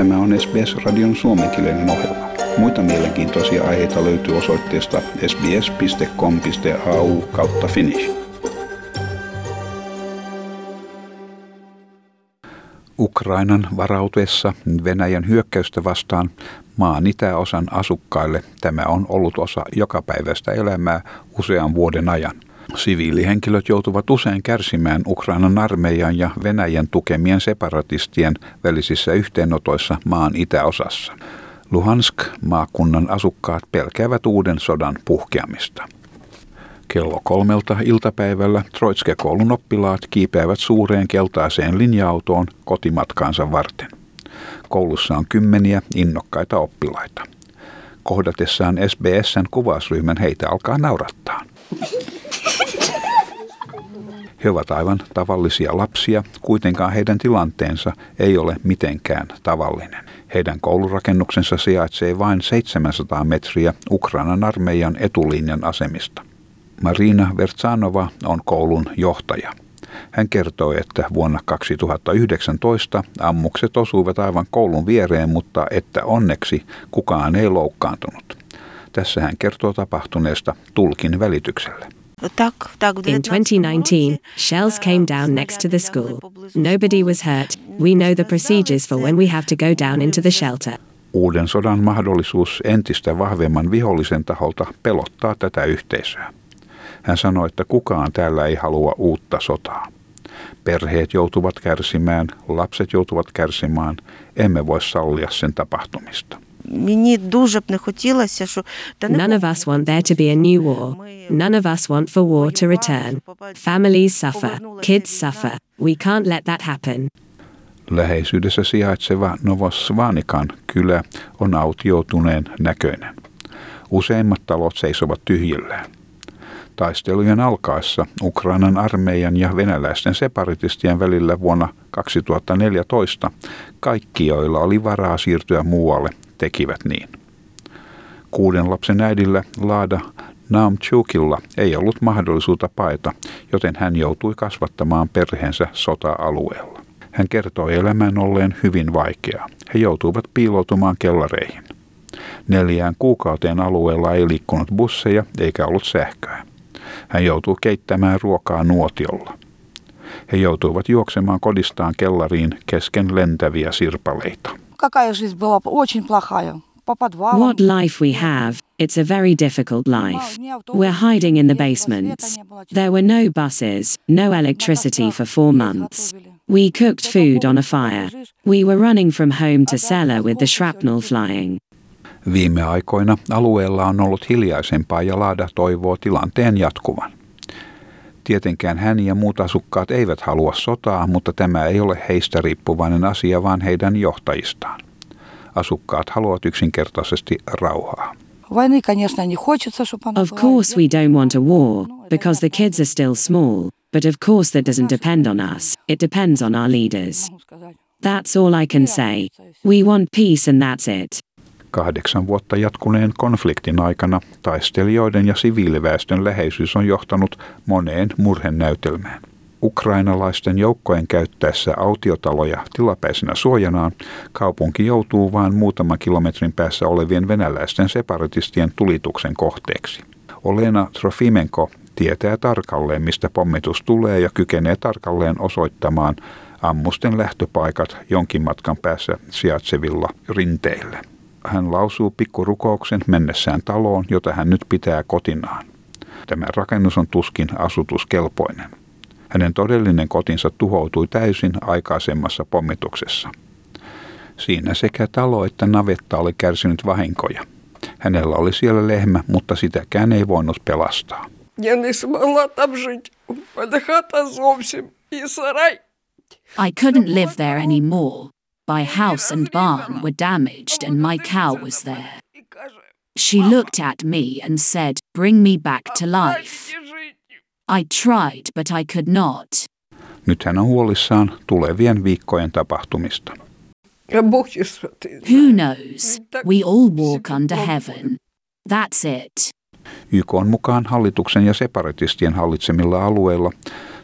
Tämä on SBS-radion suomenkielinen ohjelma. Muita mielenkiintoisia aiheita löytyy osoitteesta sbs.com.au kautta finnish. Ukrainan varautuessa Venäjän hyökkäystä vastaan maan itäosan asukkaille tämä on ollut osa jokapäiväistä elämää usean vuoden ajan – Siviilihenkilöt joutuvat usein kärsimään Ukrainan armeijan ja Venäjän tukemien separatistien välisissä yhteenotoissa maan itäosassa. Luhansk maakunnan asukkaat pelkäävät uuden sodan puhkeamista. Kello kolmelta iltapäivällä Troitske-koulun oppilaat kiipeävät suureen keltaiseen linja-autoon kotimatkaansa varten. Koulussa on kymmeniä innokkaita oppilaita. Kohdatessaan SBSn kuvausryhmän heitä alkaa naurattaa. He ovat aivan tavallisia lapsia, kuitenkaan heidän tilanteensa ei ole mitenkään tavallinen. Heidän koulurakennuksensa sijaitsee vain 700 metriä Ukrainan armeijan etulinjan asemista. Marina Vertsanova on koulun johtaja. Hän kertoi, että vuonna 2019 ammukset osuivat aivan koulun viereen, mutta että onneksi kukaan ei loukkaantunut. Tässä hän kertoo tapahtuneesta tulkin välityksellä. In 2019, shells came down next to the school. Nobody was hurt. We know the procedures for when we have to go down into the shelter. Uuden sodan mahdollisuus entistä vahvemman vihollisen taholta pelottaa tätä yhteisöä. Hän sanoi, että kukaan täällä ei halua uutta sotaa. Perheet joutuvat kärsimään, lapset joutuvat kärsimään, emme voi sallia sen tapahtumista Мені дуже б не хотілося, що None of us want there to be a new war. None of us want for war to return. Families suffer, kids suffer. We can't let that happen. Läheisyydessä sijaitseva Novosvanikan kylä on autioituneen näköinen. Useimmat talot seisovat tyhjillään. Taistelujen alkaessa Ukrainan armeijan ja venäläisten separatistien välillä vuonna 2014 kaikki, joilla oli varaa siirtyä muualle, tekivät niin. Kuuden lapsen äidillä Laada Naamchukilla ei ollut mahdollisuutta paeta, joten hän joutui kasvattamaan perheensä sota-alueella. Hän kertoi elämän olleen hyvin vaikeaa. He joutuivat piiloutumaan kellareihin. Neljään kuukauteen alueella ei liikkunut busseja eikä ollut sähköä. Hän joutui keittämään ruokaa nuotiolla. He joutuivat juoksemaan kodistaan kellariin kesken lentäviä sirpaleita. Какая жизнь была очень плохая. What life we have, it's a very difficult life. We're hiding in the basements. There were no buses, no electricity for four months. We cooked food on a fire. We were running from home to cellar with the shrapnel flying. Viime aikoina alueella on ollut hiljaisempaa ja Laada toivoo tilanteen jatkuvan. Tietenkään hän ja muut asukkaat eivät halua sotaa, mutta tämä ei ole heistä riippuvainen asia, vaan heidän johtajistaan. Asukkaat haluavat yksinkertaisesti rauhaa. Of course we don't want a war, because the kids are still small, but of course that doesn't depend on us, it depends on our leaders. That's all I can say. We want peace and that's it. Kahdeksan vuotta jatkuneen konfliktin aikana taistelijoiden ja siviiliväestön läheisyys on johtanut moneen murhenäytelmään. Ukrainalaisten joukkojen käyttäessä autiotaloja tilapäisenä suojanaan kaupunki joutuu vain muutaman kilometrin päässä olevien venäläisten separatistien tulituksen kohteeksi. Olena Trofimenko tietää tarkalleen, mistä pommitus tulee ja kykenee tarkalleen osoittamaan ammusten lähtöpaikat jonkin matkan päässä sijaitsevilla rinteillä hän lausuu pikkurukouksen mennessään taloon, jota hän nyt pitää kotinaan. Tämä rakennus on tuskin asutuskelpoinen. Hänen todellinen kotinsa tuhoutui täysin aikaisemmassa pommituksessa. Siinä sekä talo että navetta oli kärsinyt vahinkoja. Hänellä oli siellä lehmä, mutta sitäkään ei voinut pelastaa. I couldn't live there anymore. My house and barn were damaged and my cow was there. She looked at me and said, Bring me back to life. I tried, but I could not. Nyt hän on huolissaan tulevien viikkojen tapahtumista. Who knows? We all walk under heaven. That's it. YK on mukaan hallituksen ja separatistien hallitsemilla alueilla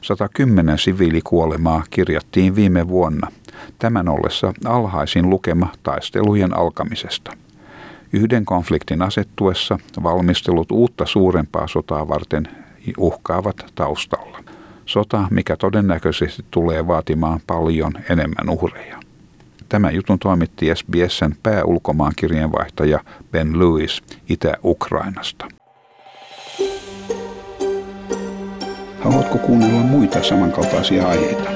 110 siviilikuolemaa kirjattiin viime vuonna – Tämän ollessa alhaisin lukema taistelujen alkamisesta. Yhden konfliktin asettuessa valmistelut uutta suurempaa sotaa varten uhkaavat taustalla. Sota, mikä todennäköisesti tulee vaatimaan paljon enemmän uhreja. Tämän jutun toimitti SBSn pääulkomaankirjeenvaihtaja Ben Lewis Itä-Ukrainasta. Haluatko kuunnella muita samankaltaisia aiheita?